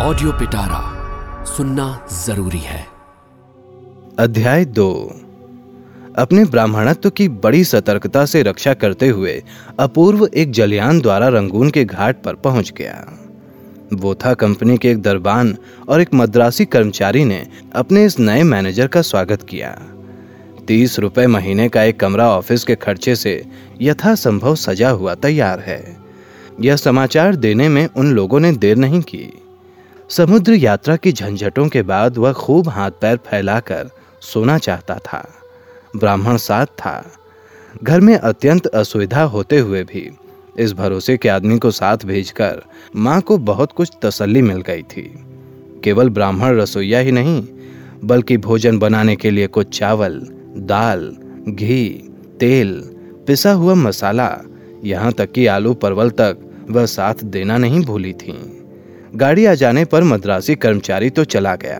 Audio पिटारा सुनना ज़रूरी है। अध्याय दो। अपने ब्राह्मणत्व की बड़ी सतर्कता से रक्षा करते हुए अपूर्व एक जलयान द्वारा रंगून के घाट पर पहुँच गया। वो था कंपनी के एक दरबान और एक मद्रासी कर्मचारी ने अपने इस नए मैनेजर का स्वागत किया। तीस रुपए महीने का एक कमरा ऑफ़िस के खर्चे से यथासंभव सजा हुआ तैयार है। यह समाचार देने में उन लोगों ने देर नहीं की। समुद्र यात्रा की झंझटों के बाद वह खूब हाथ पैर फैलाकर सोना चाहता था, ब्राह्मण साथ था। घर में अत्यंत असुविधा होते हुए भी इस भरोसे के आदमी को साथ भेजकर माँ को बहुत कुछ तसल्ली मिल गई थी। केवल ब्राह्मण रसोईया ही नहीं, बल्कि भोजन बनाने के लिए कुछ चावल, दाल, घी, तेल, पिसा हुआ मसाला, यहाँ तक कि आलू परवल तक वह साथ देना नहीं भूली थी। गाड़ी आ जाने पर मद्रासी कर्मचारी तो चला गया।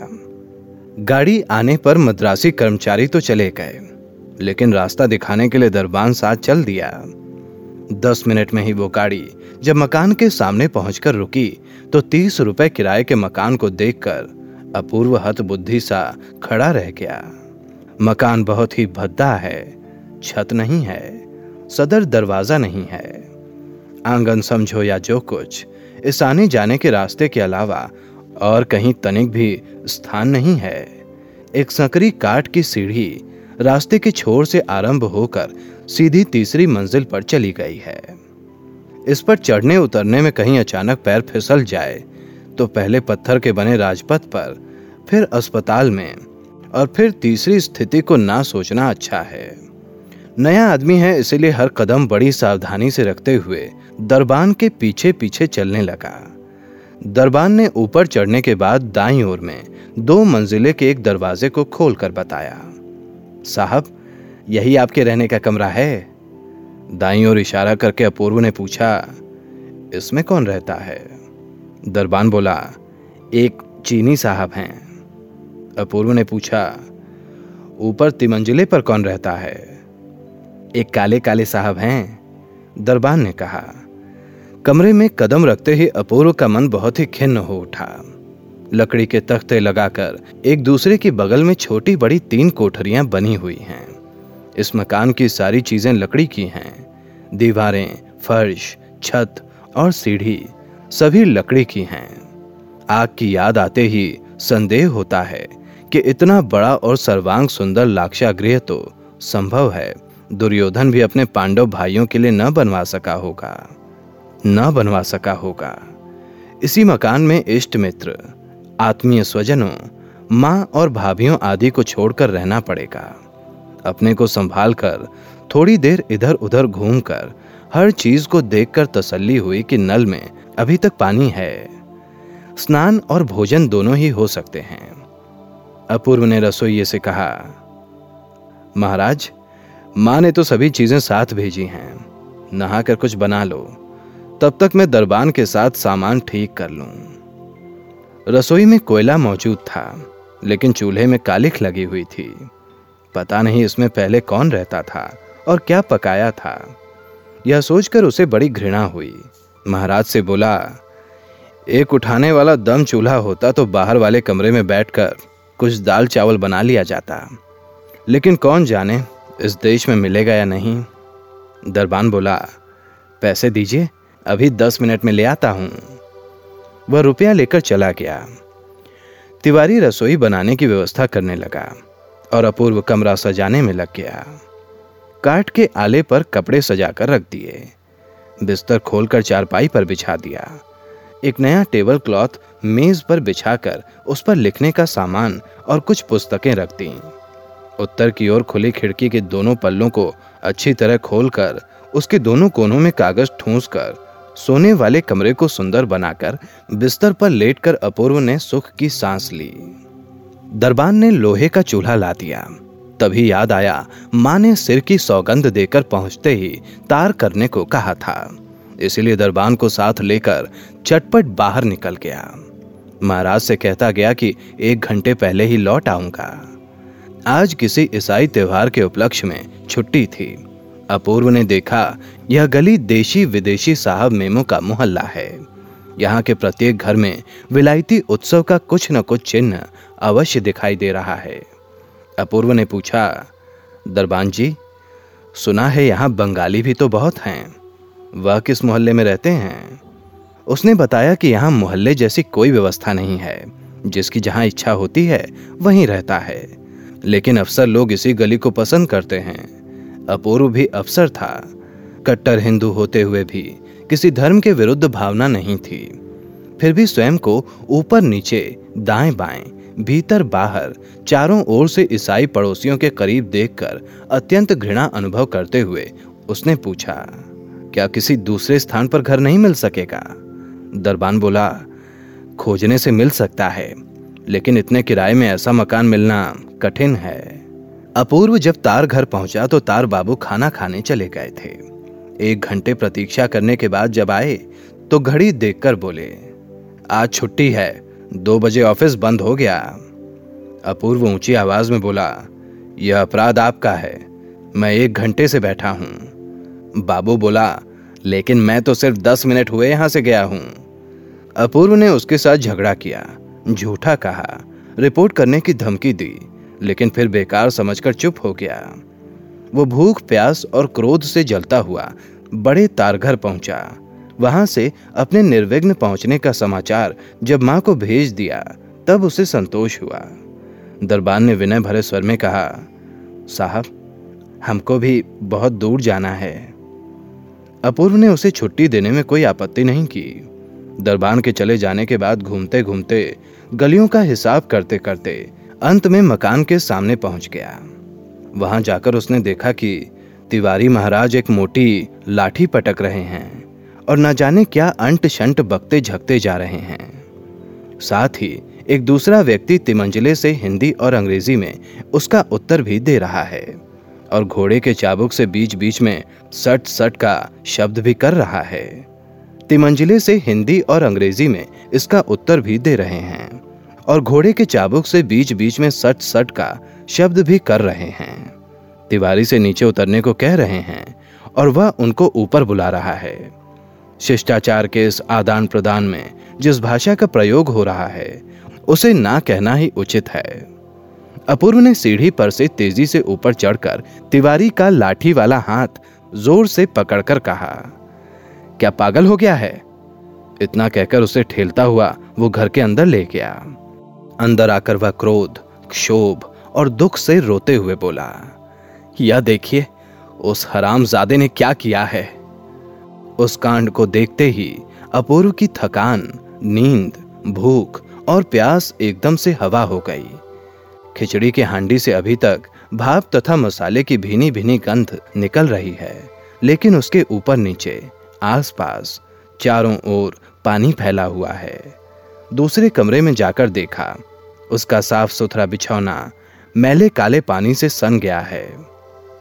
गाड़ी आने पर मद्रासी कर्मचारी तो चले गए, लेकिन रास्ता दिखाने के लिए दरबान साथ चल दिया। दस मिनट में ही वो गाड़ी जब मकान के सामने पहुंचकर रुकी तो तीस रुपए किराए के मकान को देखकर अपूर्व हत बुद्धि सा खड़ा रह गया। मकान बहुत ही भद्दा है, छत नहीं है, सदर दरवाज़ा नहीं है। आँगन समझो या जो कुछ इस आने जाने के रास्ते के अलावा और कहीं तनिक भी स्थान नहीं है। एक सकरी काट की सीढ़ी रास्ते के छोर से आरंभ होकर सीधी तीसरी मंजिल पर चली गई है। इस पर चढ़ने उतरने में कहीं अचानक पैर फिसल जाए तो पहले पत्थर के बने राजपथ पर, फिर अस्पताल में, और फिर तीसरी स्थिति को ना सोचना अच्छा है। नया आदमी है, इसीलिए हर कदम बड़ी सावधानी से रखते हुए दरबान के पीछे पीछे चलने लगा। दरबान ने ऊपर चढ़ने के बाद दाई ओर में दो मंजिले के एक दरवाजे को खोलकर बताया, साहब, यही आपके रहने का कमरा है? दाई ओर इशारा करके अपूर्व ने पूछा, इसमें कौन रहता है? दरबान बोला, एक चीनी साहब हैं। अपूर्व ने पूछा, ऊपर तिमंजिले पर कौन रहता है? एक काले काले साहब हैं। दरबान ने कहा, कमरे में कदम रखते ही अपूर्व का मन बहुत ही खिन्न हो उठा। लकड़ी के तख्ते लगाकर एक दूसरे के बगल में छोटी बड़ी तीन कोठरियाँ बनी हुई हैं। इस मकान की सारी चीज़ें लकड़ी की हैं। दीवारें, फर्श, छत और सीढ़ी सभी लकड़ी की हैं। आग की याद आते ही संदेह होता है कि इतना बड़ा और सर्वांग सुंदर लाक्षा गृह तो संभव है। दुर्योधन भी अपने पांडव भाइयों के लिए न बनवा सका होगा, न बनवा सका होगा। इसी मकान में इष्ट मित्र, आत्मीय स्वजनों, माँ और भाभियों आदि को छोड़कर रहना पड़ेगा। अपने को संभाल कर थोड़ी देर इधर उधर घूमकर हर चीज़ को देखकर तसल्ली हुई कि नल में अभी तक पानी है। स्नान और भोजन दोनों ही हो सकते हैं। अपूर्व ने रसोइये से कहा, महाराज माँ ने तो सभी चीज़ें साथ भेजी हैं। नहा कर कुछ बना लो। तब तक मैं दरबान के साथ सामान ठीक कर लूँ। रसोई में कोयला मौजूद था, लेकिन चूल्हे में कालिख लगी हुई थी। पता नहीं इसमें पहले कौन रहता था और क्या पकाया था। यह सोचकर उसे बड़ी घृणा हुई। महाराज से बोला, एक उठाने वाला दम चूल्हा होता तो बाहर वाले कमरे में बैठकर कुछ दाल चावल बना लिया जाता। लेकिन कौन जाने? इस देश में मिलेगा या नहीं? दरबान बोला, पैसे दीजिए, अभी दस मिनट में ले आता हूँ। वह रुपया लेकर चला गया। तिवारी रसोई बनाने की व्यवस्था करने लगा और अपूर्व कमरा सजाने में लग गया। काट के आले पर कपड़े सजाकर रख दिए। बिस्तर खोलकर चारपाई पर बिछा दिया। एक नया टेबल क्लॉथ मेज पर बिछाकर उस पर लिखने का सामान और कुछ पुस्तकें रख दी। उत्तर की ओर खुली खिड़की के दोनों पल्लों को अच्छी तरह खोलकर उसके दोनों कोनों में कागज़ ठूंस कर सोने वाले कमरे को सुंदर बनाकर, बिस्तर पर लेटकर अपूर्व ने सुख की सांस ली। दरबान ने लोहे का चूल्हा ला दिया। तभी याद आया, माँ ने सिर की सौगंध देकर पहुँचते ही तार करने को कहा था। इसलिए दरबान को साथ लेकर चटपट बाहर निकल गया। महाराज से कहता गया कि एक घंटे पहले ही लौट आऊँगा। आज किसी ईसाई त्योहार के उपलक्ष्य में छुट्टी थी। अपूर्व ने देखा, यह गली देशी विदेशी साहब मेमो का मोहल्ला है। यहाँ के प्रत्येक घर में विलायती उत्सव का कुछ न कुछ चिन्ह अवश्य दिखाई दे रहा है। अपूर्व ने पूछा, दरबान जी, सुना है यहाँ बंगाली भी तो बहुत हैं। वह किस मोहल्ले में रहते हैं? उसने बताया कि यहाँ मोहल्ले जैसी कोई व्यवस्था नहीं है। जिसकी जहाँ इच्छा होती है, वहीं रहता है। लेकिन अफसर लोग इसी गली को पसंद करते हैं। अपूर्व भी अफसर था। कट्टर हिंदू होते हुए भी किसी धर्म के विरुद्ध भावना नहीं थी। फिर भी स्वयं को ऊपर नीचे, दाएँ बाएँ, भीतर बाहर, चारों ओर से ईसाई पड़ोसियों के करीब देखकर अत्यंत घृणा अनुभव करते हुए उसने पूछा, क्या किसी दूसरे स्थान पर घर नहीं मिल सकेगा? दरबान बोला, खोजने से मिल सकता है। लेकिन इतने किराए में ऐसा मकान मिलना कठिन है। अपूर्व जब तार घर पहुँचा तो तार बाबू खाना खाने चले गए थे। एक घंटे प्रतीक्षा करने के बाद जब आए तो घड़ी देखकर बोले, आज छुट्टी है, दो बजे ऑफ़िस बंद हो गया। अपूर्व ऊँची आवाज़ में बोला, यह अपराध आपका है, मैं एक घंटे से बैठा हूँ। बाबू बोला, लेकिन मैं तो सिर्फ़ दस मिनट हुए यहाँ से गया हूँ। अपूर्व ने उसके साथ झगड़ा किया। झूठा कहा। रिपोर्ट करने की धमकी दी, लेकिन फिर बेकार समझकर चुप हो गया। वो भूख, प्यास और क्रोध से जलता हुआ बड़े तारघर पहुँचा। वहाँ से अपने निर्विघ्न पहुँचने का समाचार जब माँ को भेज दिया, तब उसे संतोष हुआ। दरबान ने विनय भरे स्वर में कहा, साहब, हमको भी बहुत दूर जाना है। अपूर्व ने उसे छुट्टी देने में कोई आपत्ति नहीं की। दरबान के चले जाने के बाद घूमते घूमते गलियों का हिसाब करते करते अंत में मकान के सामने पहुँच गया। वहाँ जाकर उसने देखा कि तिवारी महाराज एक मोटी लाठी पटक रहे हैं और न जाने क्या अंट शंट बकते झकते जा रहे हैं। साथ ही एक दूसरा व्यक्ति तिमंजले से हिंदी और अंग्रेज़ी में उसका उत्तर भी दे रहा है और घोड़े के चाबुक से बीच बीच में सट सट का शब्द भी कर रहा है। तिमंजिले से हिंदी और अंग्रेज़ी में इसका उत्तर भी दे रहे हैं और घोड़े के चाबुक से बीच बीच में सट सट का शब्द भी कर रहे हैं। तिवारी से नीचे उतरने को कह रहे हैं और वह उनको ऊपर बुला रहा है। शिष्टाचार के इस आदान प्रदान में जिस भाषा का प्रयोग हो रहा है, उसे ना कहना ही उचित है। अपूर्व ने सीढ़ी पर से तेज़ी से ऊपर चढ़कर तिवारी का लाठी वाला हाथ ज़ोर से पकड़कर कहा क्या पागल हो गया है? इतना कहकर उसे ठेलता हुआ वो घर के अंदर ले गया। अंदर आकर वह क्रोध, क्षोभ और दुख से रोते हुए बोला यह देखिए, उस हरामजादे ने क्या किया है? उस कांड को देखते ही अपूर्व की थकान, नींद, भूख और प्यास एकदम से हवा हो गई। खिचड़ी के हांडी से अभी तक भाप तथा मसाले की भीनी भीनी गंध निकल रही है, लेकिन उसके ऊपर नीचे आसपास चारों ओर पानी फैला हुआ है। दूसरे कमरे में जाकर देखा, उसका साफ़ सुथरा बिछौना मैले काले पानी से सन गया है।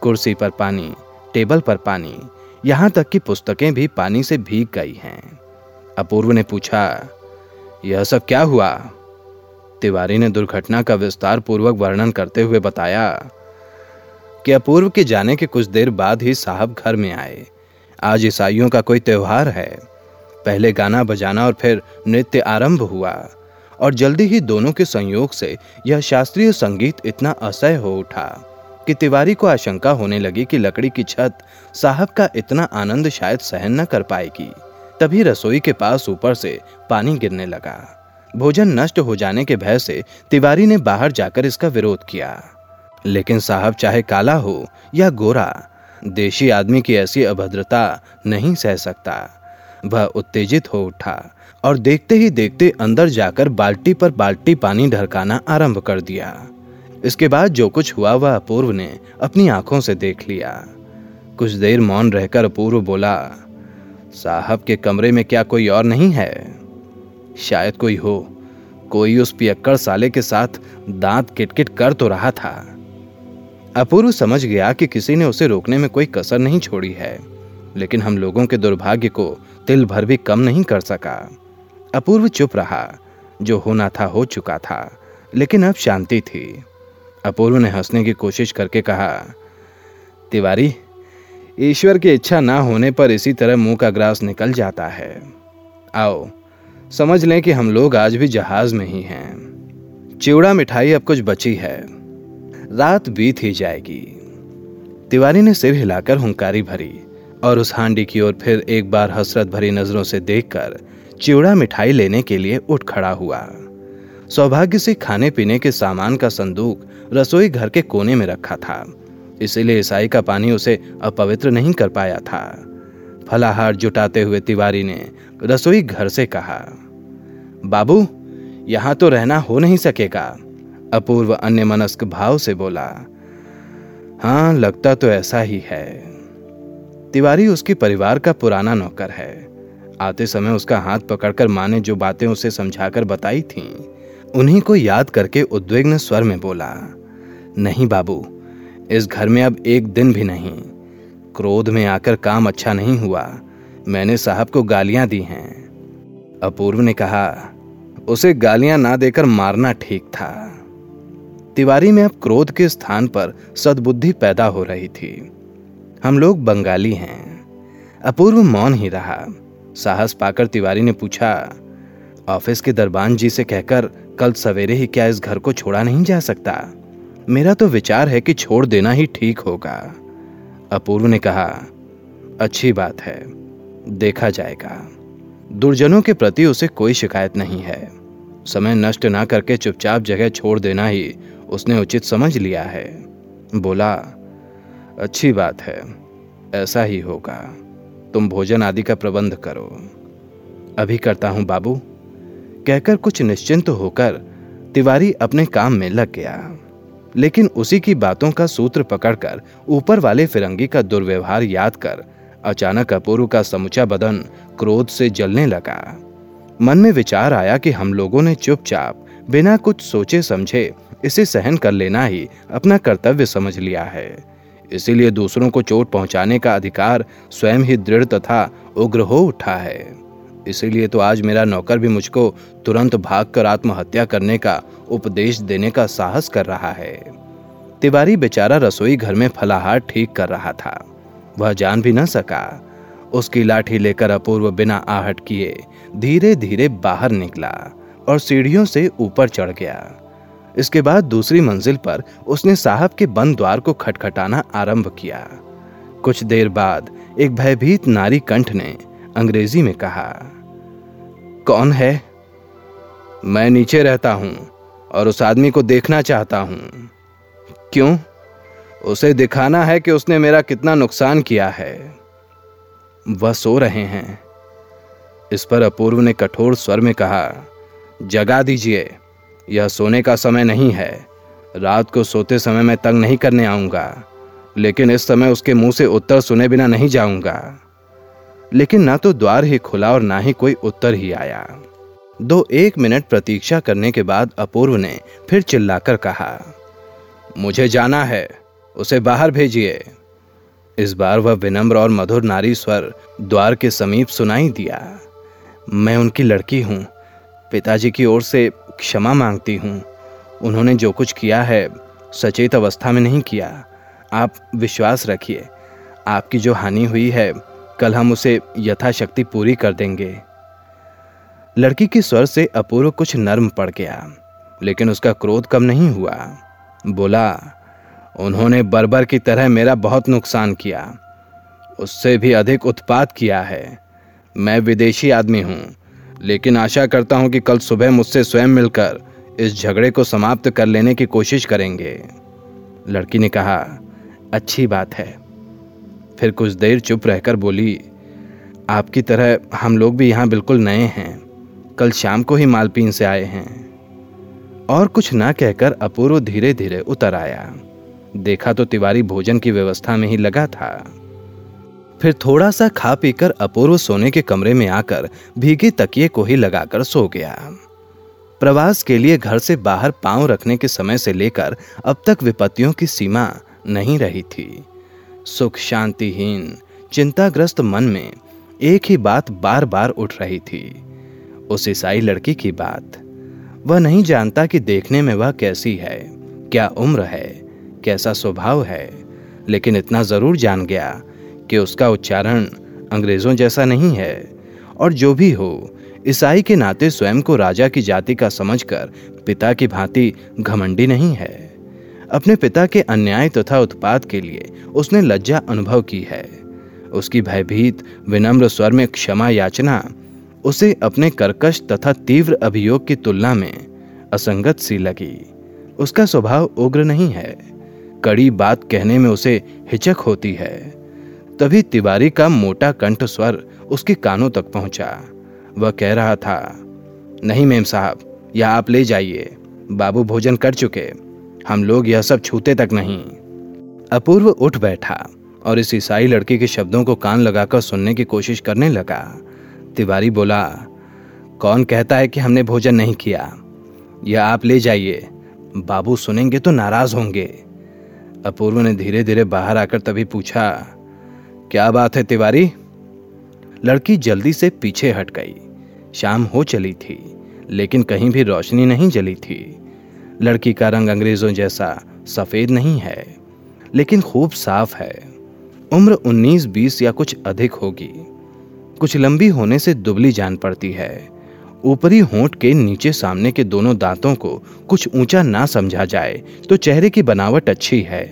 कुर्सी पर पानी, टेबल पर पानी, यहाँ तक कि पुस्तकें भी पानी से भीग गई हैं। अपूर्व ने पूछा, यह सब क्या हुआ? तिवारी ने दुर्घटना का विस्तार पूर्वक वर्णन करते हुए बताया कि अपूर्व के जाने के कुछ देर बाद ही साहब घर में आए। आज ईसाइयों का कोई त्योहार है। पहले गाना बजाना और फिर नृत्य आरंभ हुआ। और जल्दी ही दोनों के संयोग से यह शास्त्रीय संगीत इतना असह्य हो उठा कि तिवारी को आशंका होने लगी कि लकड़ी की छत साहब का इतना आनंद शायद सहन न कर पाएगी। तभी रसोई के पास ऊपर से पानी गिरने लगा। भोजन नष्ट हो जाने के भय से तिवारी ने बाहर जाकर इसका विरोध किया। लेकिन साहब चाहे काला हो या गोरा देशी आदमी की ऐसी अभद्रता नहीं सह सकता। वह उत्तेजित हो उठा और देखते ही देखते अंदर जाकर बाल्टी पर बाल्टी पानी ढरकाना आरंभ कर दिया। इसके बाद जो कुछ हुआ, वह अपूर्व ने अपनी आँखों से देख लिया। कुछ देर मौन रहकर अपूर्व बोला, साहब के कमरे में क्या कोई और नहीं है? शायद कोई हो। कोई उस पियक्कड़ साले के साथ दांत किटकिट कर तो रहा था। अपूर्व समझ गया कि किसी ने उसे रोकने में कोई कसर नहीं छोड़ी है, लेकिन हम लोगों के दुर्भाग्य को तिल भर भी कम नहीं कर सका। अपूर्व चुप रहा, जो होना था हो चुका था, लेकिन अब शांति थी। अपूर्व ने हंसने की कोशिश करके कहा, तिवारी, ईश्वर की इच्छा ना होने पर इसी तरह मुँह का ग्रास निकल जाता है। आओ, समझ लें कि हम लोग आज भी जहाज़ में ही हैं। चिवड़ा मिठाई अब कुछ बची है। रात बीत ही जाएगी। तिवारी ने सिर हिलाकर हुंकारी भरी और उस हांडी की ओर फिर एक बार हसरत भरी नज़रों से देखकर चिवड़ा मिठाई लेने के लिए उठ खड़ा हुआ। सौभाग्य से खाने पीने के सामान का संदूक रसोई घर के कोने में रखा था, इसीलिए ईसाई का पानी उसे अपवित्र नहीं कर पाया था। फलाहार जुटाते हुए तिवारी ने रसोई घर से कहा, बाबू, यहाँ तो रहना हो नहीं सकेगा। अपूर्व अन्य मनस्क भाव से बोला हाँ लगता तो ऐसा ही है। तिवारी उसके परिवार का पुराना नौकर है। आते समय उसका हाथ पकड़कर माँ ने जो बातें उसे समझाकर बताई थीं, उन्हीं को याद करके उद्विग्न स्वर में बोला नहीं बाबू इस घर में अब एक दिन भी नहीं। क्रोध में आकर काम अच्छा नहीं हुआ। मैंने साहब को गालियाँ दी हैं। अपूर्व ने कहा उसे गालियाँ ना देकर मारना ठीक था। तिवारी में अब क्रोध के स्थान पर सद्बुद्धि पैदा हो रही थी। हम लोग बंगाली हैं। अपूर्व मौन ही रहा। साहस पाकर तिवारी ने पूछा, ऑफ़िस के दरबान जी से कहकर कल सवेरे ही क्या इस घर को छोड़ा नहीं जा सकता? मेरा तो विचार है कि छोड़ देना ही ठीक होगा। अपूर्व ने कहा, अच्छी बात है। देखा जाएगा। दुर्जनों के प्रति उसे कोई शिकायत नहीं है। समय नष्ट ना करके चुपचाप जगह छोड़ देना ही उसने उचित समझ लिया है। बोला, अच्छी बात है, ऐसा ही होगा। तुम भोजन आदि का प्रबंध करो। अभी करता हूँ बाबू। कहकर कुछ निश्चिंत होकर तिवारी अपने काम में लग गया। लेकिन उसी की बातों का सूत्र पकड़कर ऊपर वाले फिरंगी का दुर्व्यवहार याद कर अचानक अपूर्व का समुचा बदन क्रोध से जलने लगा। मन में विचार आया कि हम लोगों ने चुपचाप बिना कुछ सोचे समझे इसे सहन कर लेना ही अपना कर्तव्य समझ लिया है। इसीलिए दूसरों को चोट पहुँचाने का अधिकार स्वयं ही दृढ़ तथा उग्र हो उठा है। इसीलिए तो आज मेरा नौकर भी मुझको तुरंत भागकर आत्महत्या करने का उपदेश देने का साहस कर रहा है। तिवारी बेचारा रसोई घर में फलाहार ठीक कर रहा था। वह जान भी न सका। उसकी लाठी लेकर अपूर्व बिना आहट किए धीरे धीरे बाहर निकला और सीढ़ियों से ऊपर चढ़ गया। इसके बाद दूसरी मंजिल पर उसने साहब के बंद द्वार को खटखटाना आरंभ किया। कुछ देर बाद एक भयभीत नारी कंठ ने अंग्रेज़ी में कहा, कौन है? मैं नीचे रहता हूँ और उस आदमी को देखना चाहता हूँ। क्यों? उसे दिखाना है कि उसने मेरा कितना नुकसान किया है। वह सो रहे हैं। इस पर अपूर्व ने कठोर स्वर में कहा, जगा दीजिए। यह सोने का समय नहीं है। रात को सोते समय मैं तंग नहीं करने आऊँगा, लेकिन इस समय उसके मुँह से उत्तर सुने बिना नहीं जाऊँगा। लेकिन ना तो द्वार ही खुला और ना ही कोई उत्तर ही आया। दो एक मिनट प्रतीक्षा करने के बाद अपूर्व ने फिर चिल्लाकर कहा, मुझे जाना है, उसे बाहर भेजिए। इस बार वह विनम्र और मधुर नारी स्वर द्वार के समीप सुनाई दिया। मैं उनकी लड़की हूँ। पिताजी की ओर से क्षमा मांगती हूँ। उन्होंने जो कुछ किया है, सचेत अवस्था में नहीं किया। आप विश्वास रखिए, आपकी जो हानि हुई है, कल हम उसे यथाशक्ति पूरी कर देंगे। लड़की के स्वर से अपूर्व कुछ नर्म पड़ गया, लेकिन उसका क्रोध कम नहीं हुआ। बोला, उन्होंने बर्बर की तरह मेरा बहुत नुकसान किया। उससे भी अधिक उत्पात किया है। मैं विदेशी आदमी हूँ। लेकिन आशा करता हूँ कि कल सुबह मुझसे स्वयं मिलकर इस झगड़े को समाप्त कर लेने की कोशिश करेंगे। लड़की ने कहा, अच्छी बात है। फिर कुछ देर चुप रहकर बोली, आपकी तरह हम लोग भी यहाँ बिल्कुल नए हैं। कल शाम को ही मालपीन से आए हैं। और कुछ ना कहकर अपूर्व धीरे धीरे उतर आया। देखा तो तिवारी भोजन की व्यवस्था में ही लगा था। फिर थोड़ा सा खा पीकर अपूर्व सोने के कमरे में आकर भीगे तकिए को ही लगाकर सो गया। प्रवास के लिए घर से बाहर पाँव रखने के समय से लेकर अब तक विपत्तियों की सीमा नहीं रही थी। सुख शांतिहीन, चिंताग्रस्त मन में एक ही बात बार बार उठ रही थी। उस ईसाई लड़की की बात। वह नहीं जानता कि देखने में वह कैसी है, क्या उम्र है, कैसा स्वभाव है, लेकिन इतना ज़रूर जान गया कि उसका उच्चारण अंग्रेज़ों जैसा नहीं है। और जो भी हो, ईसाई के नाते स्वयं को राजा की जाति का समझकर पिता की भांति घमंडी नहीं है। अपने पिता के अन्याय तथा उत्पाद के लिए उसने लज्जा अनुभव की है। उसकी भयभीत, विनम्र स्वर में क्षमा याचना, उसे अपने कर्कश तथा तीव्र अभियोग की तुलना में असंगत सी लगी। उसका स्वभाव उग्र नहीं है। कड़ी बात कहने में उसे हिचक होती है। तभी तिवारी का मोटा कंठ स्वर उसके कानों तक पहुँचा। वह कह रहा था, नहीं मेम साहब, यह आप ले जाइए। बाबू भोजन कर चुके। हम लोग यह सब छूते तक नहीं। अपूर्व उठ बैठा और इस ईसाई लड़के के शब्दों को कान लगाकर सुनने की कोशिश करने लगा। तिवारी बोला, कौन कहता है कि हमने भोजन नहीं किया? या आप ले जाइए। बाबू सुनेंगे तो नाराज़ होंगे। अपूर्व ने धीरे धीरे बाहर आकर तभी पूछा क्या बात है तिवारी? लड़की जल्दी से पीछे हट गई। शाम हो चली थी, लेकिन कहीं भी रोशनी नहीं जली थी। लड़की का रंग अंग्रेज़ों जैसा सफ़ेद नहीं है, लेकिन खूब साफ़ है। उम्र 19-20 या कुछ अधिक होगी। कुछ लंबी होने से दुबली जान पड़ती है। ऊपरी होंठ के नीचे सामने के दोनों दांतों को कुछ ऊँचा ना समझा जाए तो चेहरे की बनावट अच्छी है।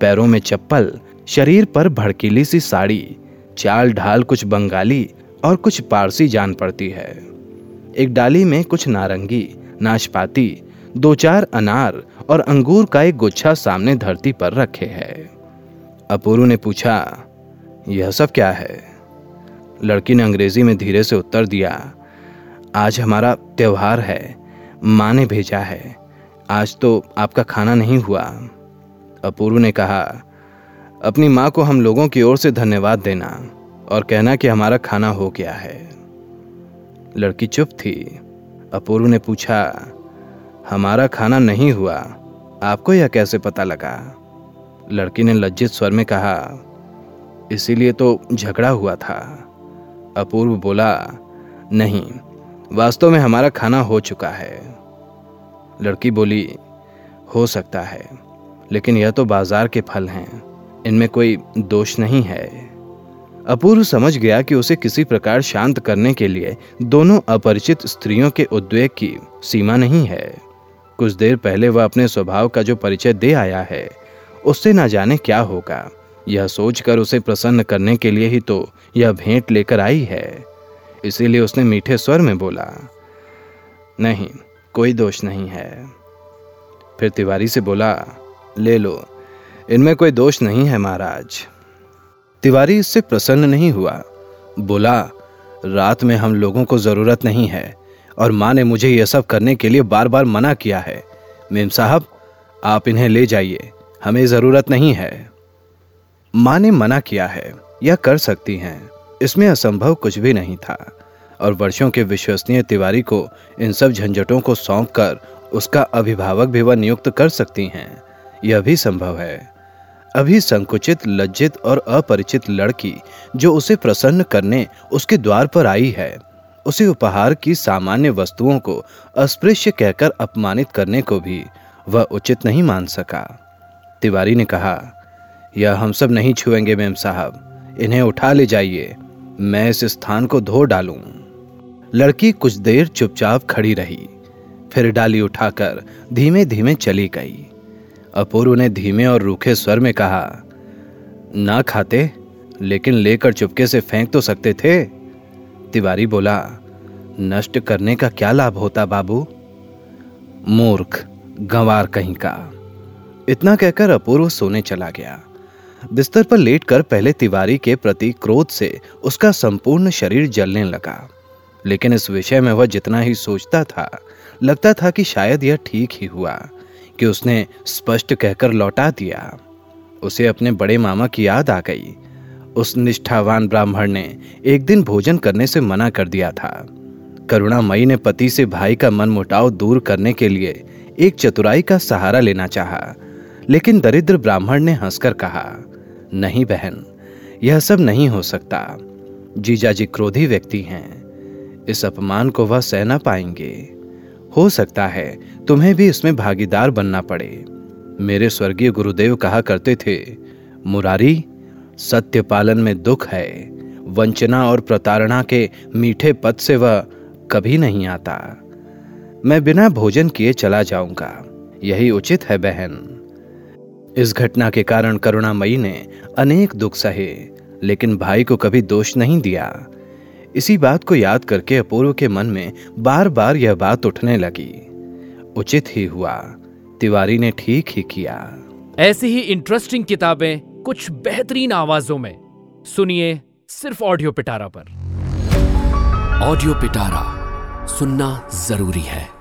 पैरों में चप्पल शरीर पर भड़कीली सी साड़ी, चाल ढाल कुछ बंगाली और कुछ पारसी जान पड़ती है। एक डाली में कुछ नारंगी, नाशपाती, दो चार अनार और अंगूर का एक गुच्छा सामने धरती पर रखे है। अपूर्व ने पूछा, यह सब क्या है? लड़की ने अंग्रेज़ी में धीरे से उत्तर दिया, आज हमारा त्योहार है, माँ ने भेजा है, आज तो आपका खाना नहीं हुआ। अपूर्व ने कहा अपनी माँ को हम लोगों की ओर से धन्यवाद देना और कहना कि हमारा खाना हो गया है। लड़की चुप थी। अपूर्व ने पूछा, हमारा खाना नहीं हुआ, आपको यह कैसे पता लगा? लड़की ने लज्जित स्वर में कहा, इसीलिए तो झगड़ा हुआ था। अपूर्व बोला, नहीं, वास्तव में हमारा खाना हो चुका है। लड़की बोली, हो सकता है, लेकिन यह तो बाज़ार के फल हैं। इनमें कोई दोष नहीं है। अपूर्व समझ गया कि उसे किसी प्रकार शांत करने के लिए दोनों अपरिचित स्त्रियों के उद्वेग की सीमा नहीं है। कुछ देर पहले वह अपने स्वभाव का जो परिचय दे आया है, उससे ना जाने क्या होगा। यह सोचकर उसे प्रसन्न करने के लिए ही तो यह भेंट लेकर आई है। इसीलिए उसने मीठे स्वर में बोला, नहीं, कोई दोष नहीं है। फिर तिवारी से बोला, ले लो इनमें कोई दोष नहीं है महाराज। तिवारी इससे प्रसन्न नहीं हुआ। बोला, रात में हम लोगों को ज़रूरत नहीं है, और माँ ने मुझे यह सब करने के लिए बार बार मना किया है। मेम साहब, आप इन्हें ले जाइए, हमें ज़रूरत नहीं है। माँ ने मना किया है, या कर सकती हैं, इसमें असंभव कुछ भी नहीं था, और वर्षों के विश्वसनीय तिवारी को इन सब झंझटों को सौंप कर उसका अभिभावक भी वह नियुक्त कर सकती हैं, यह भी संभव है। अभी संकुचित, लज्जित और अपरिचित लड़की, जो उसे प्रसन्न करने उसके द्वार पर आई है। उसे उपहार की सामान्य वस्तुओं को अस्पृश्य कहकर अपमानित करने को भी वह उचित नहीं मान सका। तिवारी ने कहा, यह हम सब नहीं छुएँगे मेम साहब। इन्हें उठा ले जाइए। मैं इस स्थान को धो डालूं। लड़की कुछ देर चुपचाप खड़ी रही, फिर डाली उठाकर धीमे धीमे चली गई। अपूर्व ने धीमे और रूखे स्वर में कहा, ना खाते, लेकिन लेकर चुपके से फेंक तो सकते थे? तिवारी बोला, नष्ट करने का क्या लाभ होता बाबू? मूर्ख, गंवार कहीं का। इतना कहकर अपूर्व सोने चला गया। बिस्तर पर लेटकर पहले तिवारी के प्रति क्रोध से उसका संपूर्ण शरीर जलने लगा। लेकिन इस विषय में वह जितना ही सोचता था, लगता था कि शायद यह ठीक ही हुआ। कि उसने स्पष्ट कहकर लौटा दिया। उसे अपने बड़े मामा की याद आ गई। उस निष्ठावान ब्राह्मण ने एक दिन भोजन करने से मना कर दिया था। करुणामयी ने पति से भाई का मन मुटाव दूर करने के लिए एक चतुराई का सहारा लेना चाहा, लेकिन दरिद्र ब्राह्मण ने हंसकर कहा, नहीं बहन, यह सब नहीं हो सकता। जीजाजी क्रोधी व्यक्ति हैं। इस अपमान को वह सह न पाएँगे। हो सकता है तुम्हें भी इसमें भागीदार बनना पड़े। मेरे स्वर्गीय गुरुदेव कहा करते थे, मुरारी, सत्य पालन में दुख है। वंचना और प्रताड़ना के मीठे पद से वह कभी नहीं आता। मैं बिना भोजन किए चला जाऊँगा। यही उचित है बहन। इस घटना के कारण करुणामयी ने अनेक दुख सहे, लेकिन भाई को कभी दोष नहीं दिया। इसी बात को याद करके अपूर्व के मन में बार बार यह बात उठने लगी। उचित ही हुआ। तिवारी ने ठीक ही किया। ऐसी ही इंटरेस्टिंग किताबें कुछ बेहतरीन आवाजों में। सुनिए सिर्फ़ ऑडियो पिटारा पर। ऑडियो पिटारा सुनना ज़रूरी है।